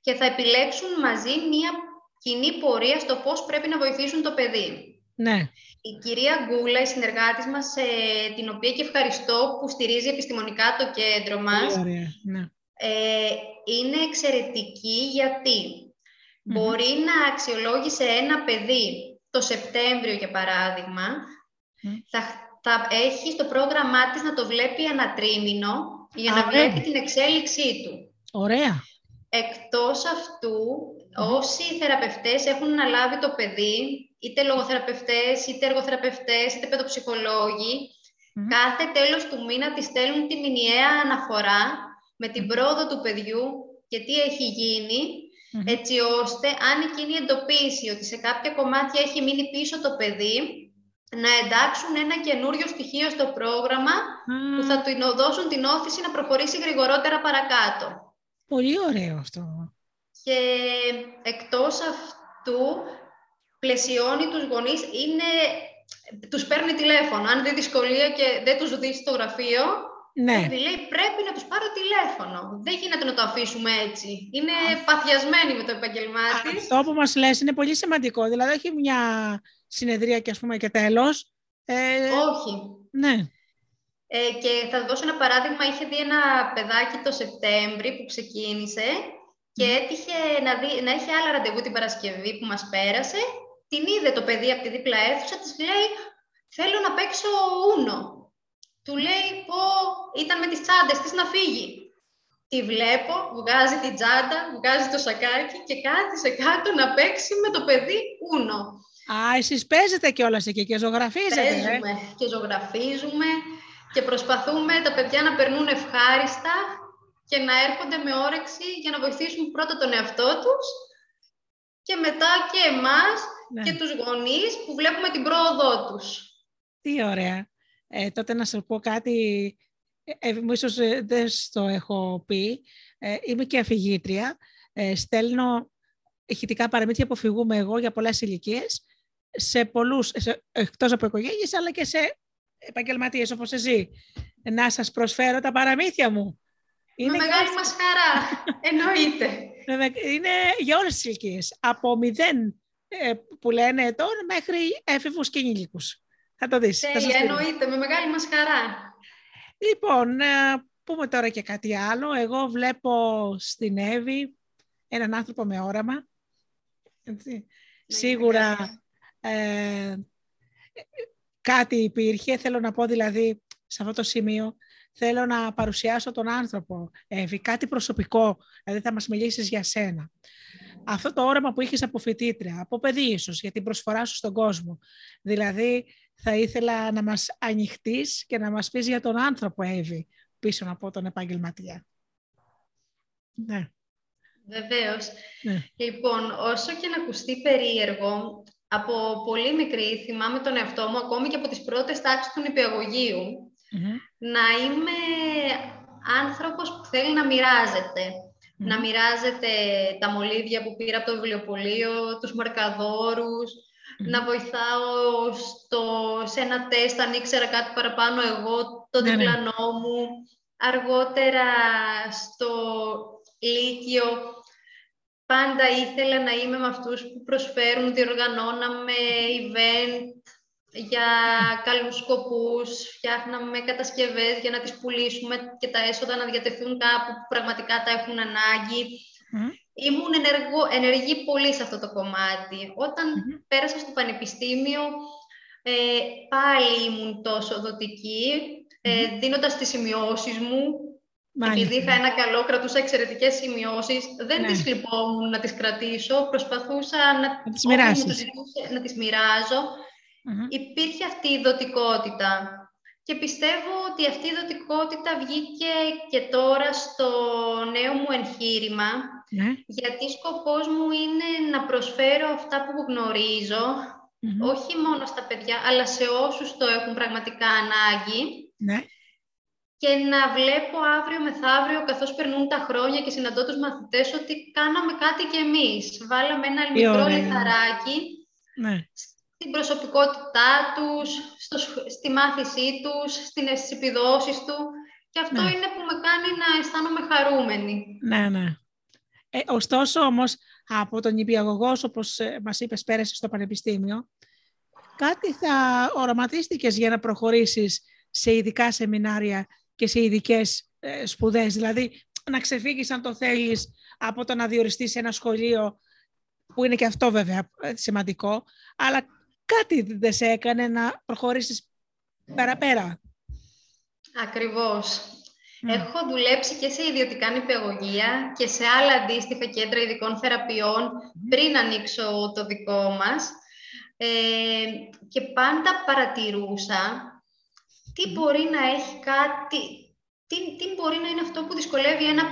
και θα επιλέξουν μαζί μία κοινή πορεία στο πώς πρέπει να βοηθήσουν το παιδί. Ναι. Η κυρία Γκούλα, η συνεργάτης μας, ε, την οποία και ευχαριστώ που στηρίζει επιστημονικά το κέντρο μας, ναι. ε, είναι εξαιρετική γιατί μπορεί να αξιολόγησε ένα παιδί το Σεπτέμβριο, για παράδειγμα, θα, θα έχει στο πρόγραμμά της να το βλέπει ανατρίμηνο για να βλέπει την εξέλιξή του. Ωραία. Εκτός αυτού, όσοι θεραπευτές έχουν αναλάβει το παιδί, είτε λογοθεραπευτές, είτε εργοθεραπευτές, είτε παιδοψυχολόγοι, κάθε τέλος του μήνα της στέλνουν τη μηνιαία αναφορά με την πρόοδο του παιδιού και τι έχει έτσι ώστε αν εκείνη εντοπίσει ότι σε κάποια κομμάτια έχει μείνει πίσω το παιδί, να εντάξουν ένα καινούριο στοιχείο στο πρόγραμμα που θα του δώσουν την όθηση να προχωρήσει γρηγορότερα παρακάτω. Πολύ ωραίο αυτό. Και εκτός αυτού, πλαισιώνει τους γονείς, είναι, τους παίρνει τηλέφωνο. Αν δει δυσκολία και δεν τους δεις στο γραφείο, ναι. λέει πρέπει να τους πάρω τηλέφωνο. Δεν γίνεται να το αφήσουμε έτσι. Είναι παθιασμένοι με το επαγγελμά της. Αυτό που μας λες είναι πολύ σημαντικό. Δηλαδή, έχει μια συνεδρία και ας πούμε και τέλος. Ε, Όχι. Ναι. Ε, και θα δώσω ένα παράδειγμα. Είχε δει ένα παιδάκι το Σεπτέμβρη που ξεκίνησε και έτυχε να, δει, να έχει άλλα ραντεβού την Παρασκευή που μας πέρασε. Την είδε το παιδί από τη δίπλα αίθουσα, της λέει «Θέλω να παίξω ούνο». Του λέει «Πω, ήταν με τις τσάντες της να φύγει». Τη βλέπω, βγάζει την τσάντα, βγάζει το σακάκι και κάθισε κάτω να παίξει με το παιδί ούνο. Α, εσείς παίζετε κιόλας εκεί και ζωγραφίζετε. Ε; Παίζουμε και ζωγραφίζουμε και προσπαθούμε τα παιδιά να περνούν ευχάριστα και να έρχονται με όρεξη για να βοηθήσουν πρώτα τον εαυτό τους και μετά και εμάς ναι. και τους γονείς που βλέπουμε την πρόοδό τους. Τι ωραία. Ε, τότε να σας πω κάτι, ε, ε ίσως ε, δεν το έχω πει, ε, είμαι και αφηγήτρια, ε, στέλνω ηχητικά παραμύθια που αφηγούμε εγώ για πολλές ηλικίες σε πολλούς, σε, εκτός από οικογένειες, αλλά και σε επαγγελματίες όπως εσύ. Να σας προσφέρω τα παραμύθια μου. Είναι Με μεγάλη μας χαρά, εννοείται. Είναι για όλες τις ηλικίες. Από μηδέν ε, που λένε ετών μέχρι έφηβους και ενήλικους. Θα το δεις. Τέλεια, εννοείται. Με μεγάλη μας χαρά. Λοιπόν, να πούμε τώρα και κάτι άλλο. Εγώ βλέπω στην Εύη έναν άνθρωπο με όραμα. Έτσι. Σίγουρα ε, κάτι υπήρχε. Θέλω να πω δηλαδή σε αυτό το σημείο θέλω να παρουσιάσω τον άνθρωπο, Εύη, κάτι προσωπικό, δηλαδή θα μας μιλήσεις για σένα. Αυτό το όραμα που είχες από φοιτήτρια, από παιδί ίσως, για την προσφορά σου στον κόσμο. Δηλαδή, θα ήθελα να μας ανοιχτείς και να μας πεις για τον άνθρωπο, Εύη, πίσω από τον επαγγελματία. Ναι. Βεβαίως. Ναι. Λοιπόν, όσο και να ακουστεί περίεργο, από πολύ μικρή θυμάμαι τον εαυτό μου, ακόμη και από τις πρώτες τάξεις του νηπιαγωγείου, να είμαι άνθρωπος που θέλει να μοιραζεται Να μοιράζεται τα μολύβια που πήρα από το βιβλιοπωλείο, τους μαρκαδόρους, να βοηθάω στο, σε ένα τεστ αν ήξερα κάτι παραπάνω εγώ, το ναι, ναι. διπλανό μου. Αργότερα στο Λύκειο πάντα ήθελα να είμαι με αυτούς που προσφέρουν, διοργανώναμε event για καλούς σκοπούς, φτιάχναμε κατασκευές για να τις πουλήσουμε και τα έσοδα να διατεθούν κάπου που πραγματικά τα έχουν ανάγκη. Ήμουν ενεργό, ενεργή πολύ σε αυτό το κομμάτι. Όταν πέρασα στο πανεπιστήμιο, ε, πάλι ήμουν τόσο δοτική, ε, δίνοντας τις σημειώσεις μου. Μάλιστα. Επειδή είχα ένα καλό, κρατούσα εξαιρετικές σημειώσεις. Δεν ναι. τις λυπόμουν να τις κρατήσω. Προσπαθούσα να, να τις, να τις μοιράζω υπήρχε αυτή η δοτικότητα. Και πιστεύω ότι αυτή η δοτικότητα βγήκε και τώρα στο νέο μου εγχείρημα, ναι. γιατί σκοπός μου είναι να προσφέρω αυτά που γνωριζω όχι μόνο στα παιδιά, αλλά σε όσους το έχουν πραγματικά ανάγκη. Ναι. Και να βλέπω αύριο μεθαύριο, καθώς περνούν τα χρόνια και συναντώ τους μαθητές, ότι κάναμε κάτι κι εμείς. Βάλαμε ένα μικρό λιθαράκι ναι στην προσωπικότητά τους, στο, στη μάθησή τους, στις επιδόσεις του. Και αυτό ναι. είναι που με κάνει να αισθάνομαι χαρούμενη. Ναι, ναι. Ε, ωστόσο όμως από τον νηπιαγωγός, όπως ε, μας είπες πέρασε στο Πανεπιστήμιο, κάτι θα οραματίστηκες για να προχωρήσεις σε ειδικά σεμινάρια και σε ειδικές ε, σπουδές; Δηλαδή να ξεφύγεις αν το θέλεις από το να διοριστείς σε ένα σχολείο που είναι και αυτό βέβαια ε, σημαντικό, αλλά κάτι δεν σε έκανε να προχωρήσεις πέρα-πέρα. Ακριβώς. Έχω δουλέψει και σε ιδιωτικά νηπιαγωγεία και σε άλλα αντίστοιχα κέντρα ειδικών θεραπείων πριν ανοίξω το δικό μας. Ε, και πάντα παρατηρούσα τι μπορεί να έχει κάτι, τι, τι μπορεί να είναι αυτό που δυσκολεύει ένα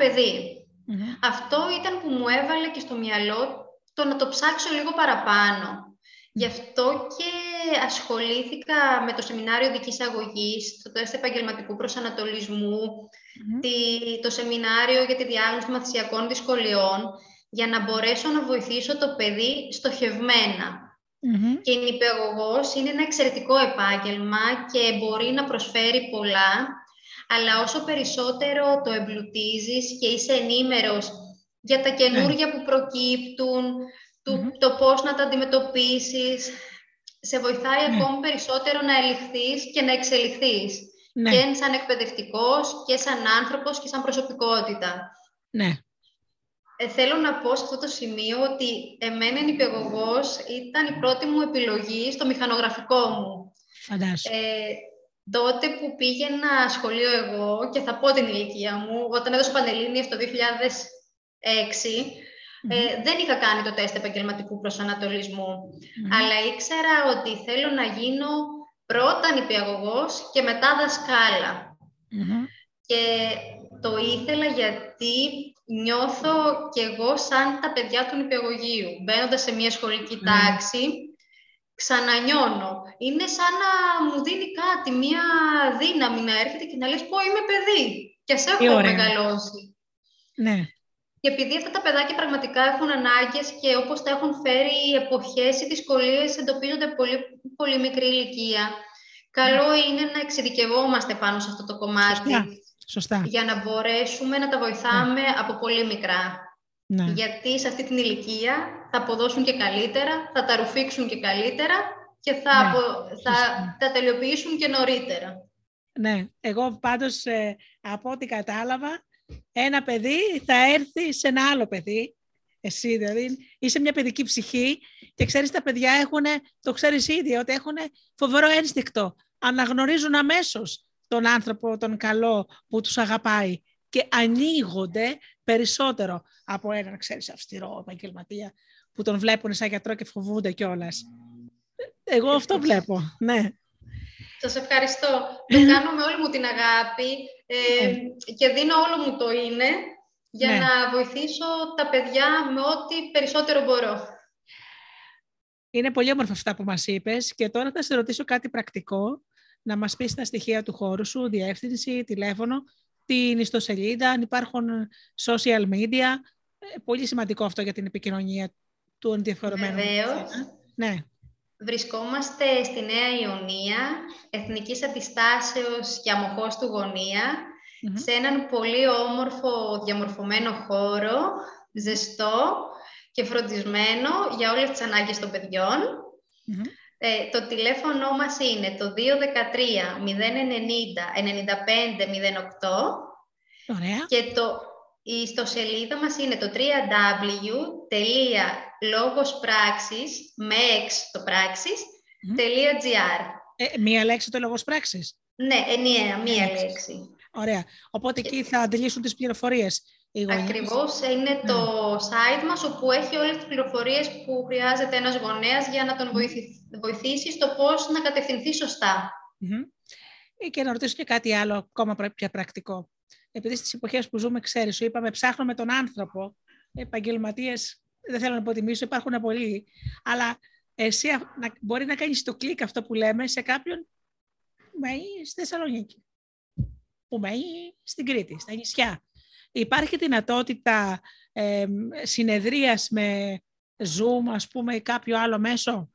Αυτό ήταν που μου έβαλε και στο μυαλό το να το ψάξω λίγο παραπάνω. Γι' αυτό και ασχολήθηκα με το Σεμινάριο Δικής Αγωγής, το τεστ επαγγελματικού το Σεμινάριο για τη διάγνωση μαθησιακών δυσκολιών, για να μπορέσω να βοηθήσω το παιδί στοχευμένα. Και η νηπιαγωγός είναι ένα εξαιρετικό επάγγελμα και μπορεί να προσφέρει πολλά, αλλά όσο περισσότερο το εμπλουτίζεις και είσαι ενήμερος για τα καινούργια που προκύπτουν, το πώς να τα αντιμετωπίσεις, σε βοηθάει ναι. ακόμη περισσότερο να ελιχθείς και να εξελιχθείς. Ναι. Και σαν εκπαιδευτικός και σαν άνθρωπος και σαν προσωπικότητα. Ναι. Ε, θέλω να πω σε αυτό το σημείο ότι εμένα η νηπιαγωγός ήταν η πρώτη μου επιλογή στο μηχανογραφικό μου. Φαντάζομαι. Ε, τότε που πήγαινα σχολείο εγώ, και θα πω την ηλικία μου, όταν έδωσα Πανελλήνια το 2006, ε, δεν είχα κάνει το τεστ επαγγελματικού αλλά ήξερα ότι θέλω να γίνω πρώτα νηπιαγωγός και μετά Και το ήθελα γιατί νιώθω κι εγώ σαν τα παιδιά του νηπιαγωγείου. Μπαίνοντας σε μια σχολική τάξη, ξανανιώνω. Είναι σαν να μου δίνει κάτι, μια δύναμη να έρχεται και να λες πω είμαι παιδί και σε έχω μεγαλώσει. Ναι. Και επειδή αυτά τα παιδάκια πραγματικά έχουν ανάγκες και όπως τα έχουν φέρει οι εποχές, οι δυσκολίες εντοπίζονται πολύ, πολύ μικρή ηλικία, καλό ναι. είναι να εξειδικευόμαστε πάνω σε αυτό το κομμάτι. Σωστά. Για να μπορέσουμε να τα βοηθάμε ναι. από πολύ μικρά. Ναι. Γιατί σε αυτή την ηλικία θα αποδώσουν και καλύτερα, θα τα ρουφήξουν και καλύτερα και θα, ναι. θα τα τελειοποιήσουν και νωρίτερα. Ναι, εγώ πάντως ε, από ό,τι κατάλαβα ένα παιδί θα έρθει σε ένα άλλο παιδί. Εσύ δηλαδή είσαι μια παιδική ψυχή και ξέρεις τα παιδιά έχουν, το ξέρεις ήδη, ότι έχουν φοβερό ένστικτο. Αναγνωρίζουν αμέσως τον άνθρωπο, τον καλό που τους αγαπάει και ανοίγονται περισσότερο από έναν, ξέρεις, αυστηρό επαγγελματία που τον βλέπουν σαν γιατρό και φοβούνται κιόλας. Εγώ αυτό βλέπω, ναι. Σας ευχαριστώ. το κάνω με όλη μου την αγάπη ε, ναι. και δίνω όλο μου το είναι για ναι. να βοηθήσω τα παιδιά με ό,τι περισσότερο μπορώ. Είναι πολύ όμορφα αυτά που μας είπες και τώρα θα σε ρωτήσω κάτι πρακτικό, να μας πεις τα στοιχεία του χώρου σου, διεύθυνση, τηλέφωνο, την ιστοσελίδα, αν υπάρχουν social media. Ε, πολύ σημαντικό αυτό για την επικοινωνία του ενδιαφερομένου. Βεβαίως. Ναι. Βρισκόμαστε στη Νέα Ιωνία, Εθνικής Αντιστάσεως και Αμοχώς του γωνια σε έναν πολύ όμορφο διαμορφωμένο χώρο, ζεστό και φροντισμένο για όλες τις ανάγκες των παιδιων Ε, το τηλέφωνο μας είναι το 213 090 95 08 Ωραία. και το, η ιστοσελίδα μας είναι το www.logospráxis με x το Ε, μία λέξη το λόγος πράξης; Ναι, ενιαία, μία λέξη. Ωραία. Οπότε εκεί θα αντιλήσουν τις πληροφορίες. Ακριβώς, είναι το ναι. site μας όπου έχει όλες τις πληροφορίες που χρειάζεται ένας γονέας για να τον βοηθήσει στο πώς να κατευθυνθεί σωστά. Ε, και να ρωτήσω και κάτι άλλο ακόμα πιο πρακτικό. Επειδή στις εποχές που ζούμε, ξέρεις, σου είπαμε, ψάχνουμε τον άνθρωπο, επαγγελματίες, δεν θέλω να υποτιμήσω, υπάρχουν πολλοί, αλλά εσύ να, μπορεί να κάνεις το κλικ αυτό που λέμε σε κάποιον που μένει στη Θεσσαλονίκη, που μένει στην Κρήτη, στα νησιά. Υπάρχει δυνατότητα ε, συνεδρίας με Zoom, ας πούμε, ή κάποιο άλλο μέσο;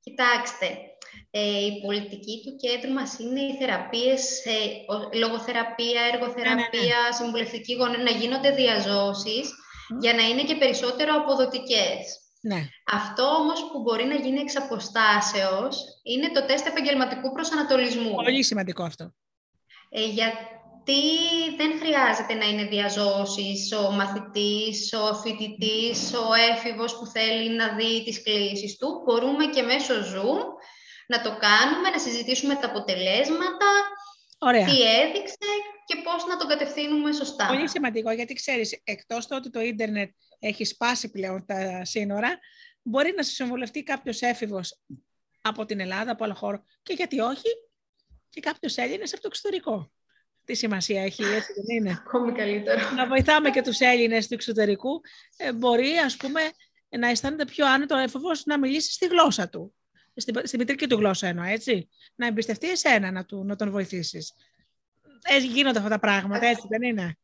Κοιτάξτε, ε, η πολιτική του κέντρου μας είναι οι θεραπείες, ε, λογοθεραπεία, εργοθεραπεία, ναι, ναι, ναι. συμβουλευτική γονέα, να γίνονται διαζώσεις για να είναι και περισσότερο αποδοτικές. Ναι. Αυτό όμως που μπορεί να γίνει εξ αποστάσεως είναι το τεστ επαγγελματικού προσανατολισμού. Πολύ σημαντικό αυτό. Ε, γιατί δεν χρειάζεται να είναι διαζώσεις ο μαθητής, ο φοιτητής, ο έφηβος που θέλει να δει τις κλήσεις του. Μπορούμε και μέσω Zoom να το κάνουμε, να συζητήσουμε τα αποτελέσματα, Ωραία. τι έδειξε και πώς να το κατευθύνουμε σωστά. Πολύ σημαντικό, γιατί ξέρεις, εκτός το ότι το ίντερνετ έχει σπάσει πλέον τα σύνορα, μπορεί να σε συμβουλευτεί κάποιος έφηβος από την Ελλάδα, από άλλο χώρο, και γιατί όχι, και κάποιος Έλληνας από το εξωτερικό. Τι σημασία έχει, έτσι δεν είναι; (laughs) Ακόμη καλύτερο. να βοηθάμε και τους Έλληνες του εξωτερικού. Ε, μπορεί, ας πούμε, να αισθάνεται πιο άνετο ο έφηβος να μιλήσει στη γλώσσα του. Στην, στην μητρική του γλώσσα εννοώ, έτσι. Να εμπιστευτεί εσένα να, του, να τον βοηθήσεις. Έτσι γίνονται αυτά τα πράγματα, έτσι δεν είναι;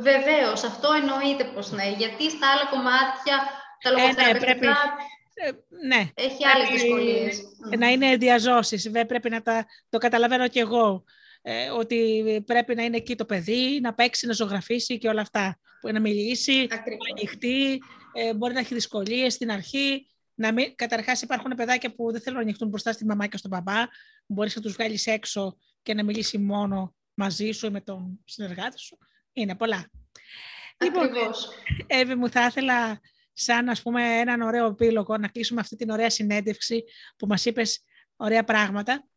Βεβαίως, αυτό εννοείται πως ναι. Γιατί στα άλλα κομμάτια, τα Ε, ναι, λογοθεραπευτικά, πρέπει- Ε, ναι, έχει άλλες πρέπει δυσκολίες. να είναι διαζώσεις. Βέβαια, πρέπει να τα, το καταλαβαίνω κι εγώ. Ε, ότι πρέπει να είναι εκεί το παιδί, να παίξει, να ζωγραφίσει και όλα αυτά. Που να μιλήσει, Ακριβώς. ανοιχτή, ε, μπορεί να έχει δυσκολίες στην αρχή. Να μην, καταρχάς υπάρχουν παιδάκια που δεν θέλουν να ανοιχτούν μπροστά στη μαμά και στον μπαμπά. Μπορείς να τους βγάλεις έξω και να μιλήσεις μόνο μαζί σου ή με τον συνεργάτη σου. Είναι πολλά. Λοιπόν, Ακριβώς. Εύη μου, θα ήθελα σαν ας πούμε έναν ωραίο επίλογο να κλείσουμε αυτή την ωραία συνέντευξη που μας είπες ωραία πράγματα,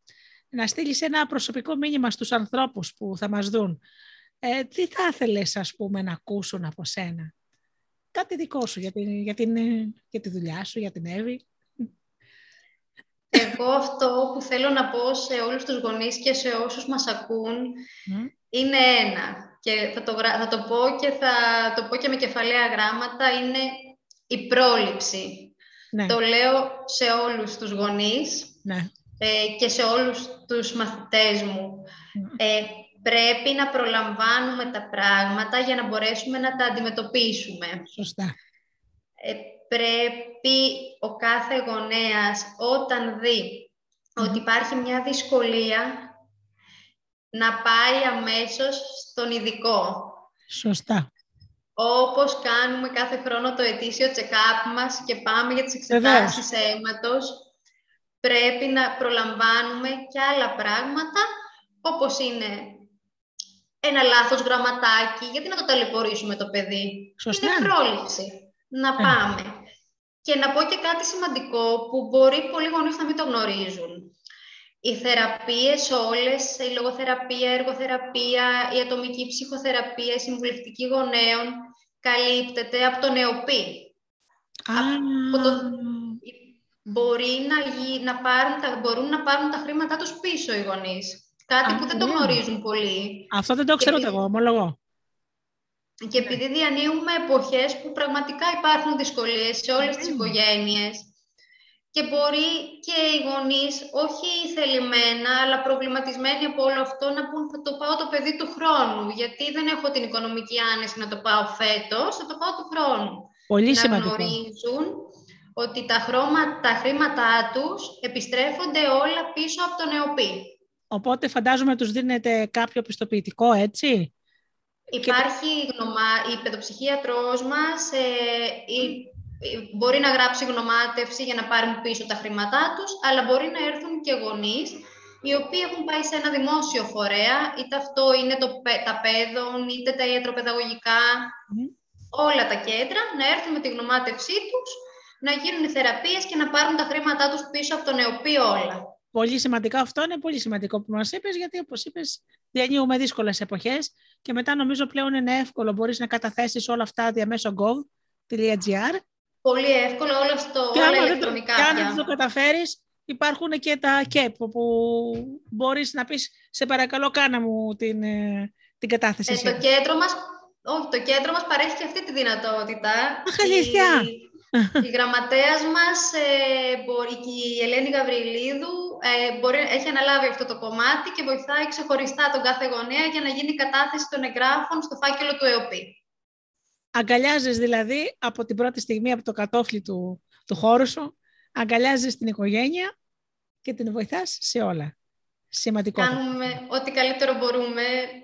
να στείλεις ένα προσωπικό μήνυμα στους ανθρώπους που θα μας δουν. Ε, τι θα ήθελες ας πούμε να ακούσουν από σένα; Κάτι δικό σου για, την, για, την, για τη δουλειά σου, για την Εύη. Εγώ αυτό που θέλω να πω σε όλους τους γονείς και σε όσους μας ακούν Μμ. είναι ένα. Και θα το, γρα- θα το πω και θα το πω και με κεφαλαία γράμματα, είναι η πρόληψη. Ναι, Το λέω σε όλους τους γονείς ναι. ε, και σε όλους τους μαθητές μου. Μμ. Ε, πρέπει να προλαμβάνουμε τα πράγματα για να μπορέσουμε να τα αντιμετωπίσουμε. Σωστά. Ε, πρέπει ο κάθε γονέας όταν δει Μμμ. ότι υπάρχει μια δυσκολία να πάει αμέσως στον ειδικό. Σωστά. Όπως κάνουμε κάθε χρόνο το ετήσιο check-up μας και πάμε για τις εξετάσεις αίματος, πρέπει να προλαμβάνουμε και άλλα πράγματα, όπως είναι ένα λάθος γραμματάκι, γιατί να το ταλαιπωρήσουμε το παιδί; Σωστά. Είναι πρόληψη. Να Ε. πάμε. Και να πω και κάτι σημαντικό που μπορεί πολλοί γονείς να μην το γνωρίζουν. Οι θεραπείες όλες, η λογοθεραπεία, η εργοθεραπεία, η ατομική ψυχοθεραπεία, η συμβουλευτική γονέων, καλύπτεται από τον ΕΟΠΗ. Α, Από το- Μπορεί να, γι- να πάρουν τα, μπορούν να πάρουν τα χρήματά τους πίσω οι γονείς. Κάτι Α, που δεν το ναι. γνωρίζουν πολύ. Αυτό δεν το ξέρω επειδή- εγώ, ομολογώ. Και επειδή διανύουμε εποχές που πραγματικά υπάρχουν δυσκολίες σε όλες τις Μμμ. οικογένειες και μπορεί και οι γονείς, όχι θελημένα, αλλά προβληματισμένοι από όλο αυτό, να πούν θα το πάω το παιδί του χρόνου, γιατί δεν έχω την οικονομική άνεση να το πάω φέτος, θα το πάω του χρόνου. Πολύ να σημαντικό. γνωρίζουν ότι τα, χρώμα, τα χρήματά τους επιστρέφονται όλα πίσω από τον ΕΟΠΗ. Οπότε φαντάζομαι τους δίνετε κάποιο πιστοποιητικό, έτσι; Υπάρχει η, γνωμα... η παιδοψυχίατρός μας, ε, η- η- μπορεί να γράψει γνωμάτευση για να πάρουν πίσω τα χρήματά τους, αλλά μπορεί να έρθουν και γονείς οι οποίοι έχουν πάει σε ένα δημόσιο φορέα, είτε αυτό είναι το, πε- τα παιδών, είτε τα ιατροπαιδαγωγικά, Μμ. όλα τα κέντρα, να έρθουν με τη γνωμάτευσή τους, να γίνουν οι θεραπείες και να πάρουν τα χρήματά τους πίσω από τον ΕΟΠΗ όλα. Πολύ σημαντικό αυτό είναι πολύ σημαντικό που μας είπες, γιατί όπως είπες διανύουμε δύσκολες εποχές και μετά νομίζω πλέον είναι εύκολο. Μπορείς να καταθέσεις όλα αυτά διαμέσω gov.gr Πολύ εύκολο, όλο αυτό, και όλα άμα δεν το, ηλεκτρονικά και αν πια. δεν το καταφέρεις υπάρχουν και τα ΚΕΠ που μπορείς να πεις σε παρακαλώ κάνα μου την, ε, την κατάθεση. Ε, εσύ». το κέντρο μας, όχι, το κέντρο μας παρέχει και αυτή τη δυνατότητα. Αχ, αλήθεια! Η, η γραμματέας μας, ε, μπορεί, και η Ελένη Γαβριλίδου, ε, μπορεί, έχει αναλάβει αυτό το κομμάτι και βοηθάει ξεχωριστά τον κάθε γονέα για να γίνει η κατάθεση των εγγράφων στο φάκελο του ΕΟΠΗ. Αγκαλιάζεις δηλαδή από την πρώτη στιγμή, από το κατόφλι του, του χώρου σου, αγκαλιάζεις την οικογένεια και την βοηθάς σε όλα. σημαντικό. Κάνουμε ό,τι καλύτερο μπορούμε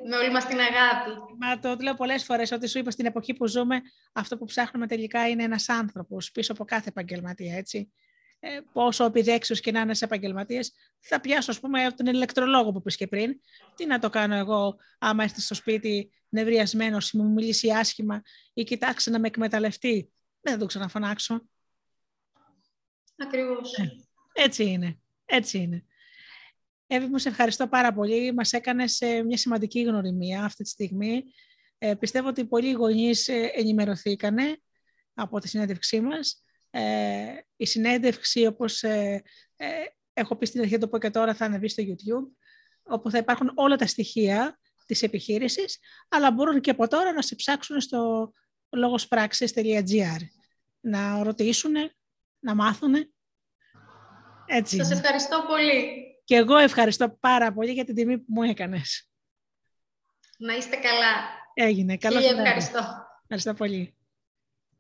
με όλη μας την αγάπη. Μα το λέω πολλές φορές ότι σου είπα στην εποχή που ζούμε, αυτό που ψάχνουμε τελικά είναι ένας άνθρωπος πίσω από κάθε επαγγελματία, έτσι. Ε, πόσο επιδέξιος και να είναι σε επαγγελματίες, θα πιάσω, ας πούμε, τον ηλεκτρολόγο που είπες και πριν. Τι να το κάνω εγώ, άμα έρθει στο σπίτι νευριασμένος ή μου μιλήσει άσχημα ή κοιτάξει να με εκμεταλλευτεί. Δεν θα το ξαναφωνάξω. Ακριβώς. Ε, έτσι είναι. Έτσι είναι. Εύη, μου σε ευχαριστώ πάρα πολύ. Μας έκανες ε, μια σημαντική γνωριμία αυτή τη στιγμή. Ε, πιστεύω ότι πολλοί γονείς ε, ενημερωθήκανε από τη συνέντευξή μας. Ε, η συνέντευξη, όπως ε, ε, έχω πει στην αρχή, το πω και τώρα, θα ανεβεί στο YouTube, όπου θα υπάρχουν όλα τα στοιχεία της επιχείρησης, αλλά μπορούν και από τώρα να σε ψάξουν στο logospraxis.gr, να ρωτήσουν, να μάθουν. Έτσι Σας ευχαριστώ πολύ. Και εγώ ευχαριστώ πάρα πολύ για την τιμή που μου έκανες. Να είστε καλά. Έγινε. Καλώς ευχαριστώ. Ευχαριστώ πολύ.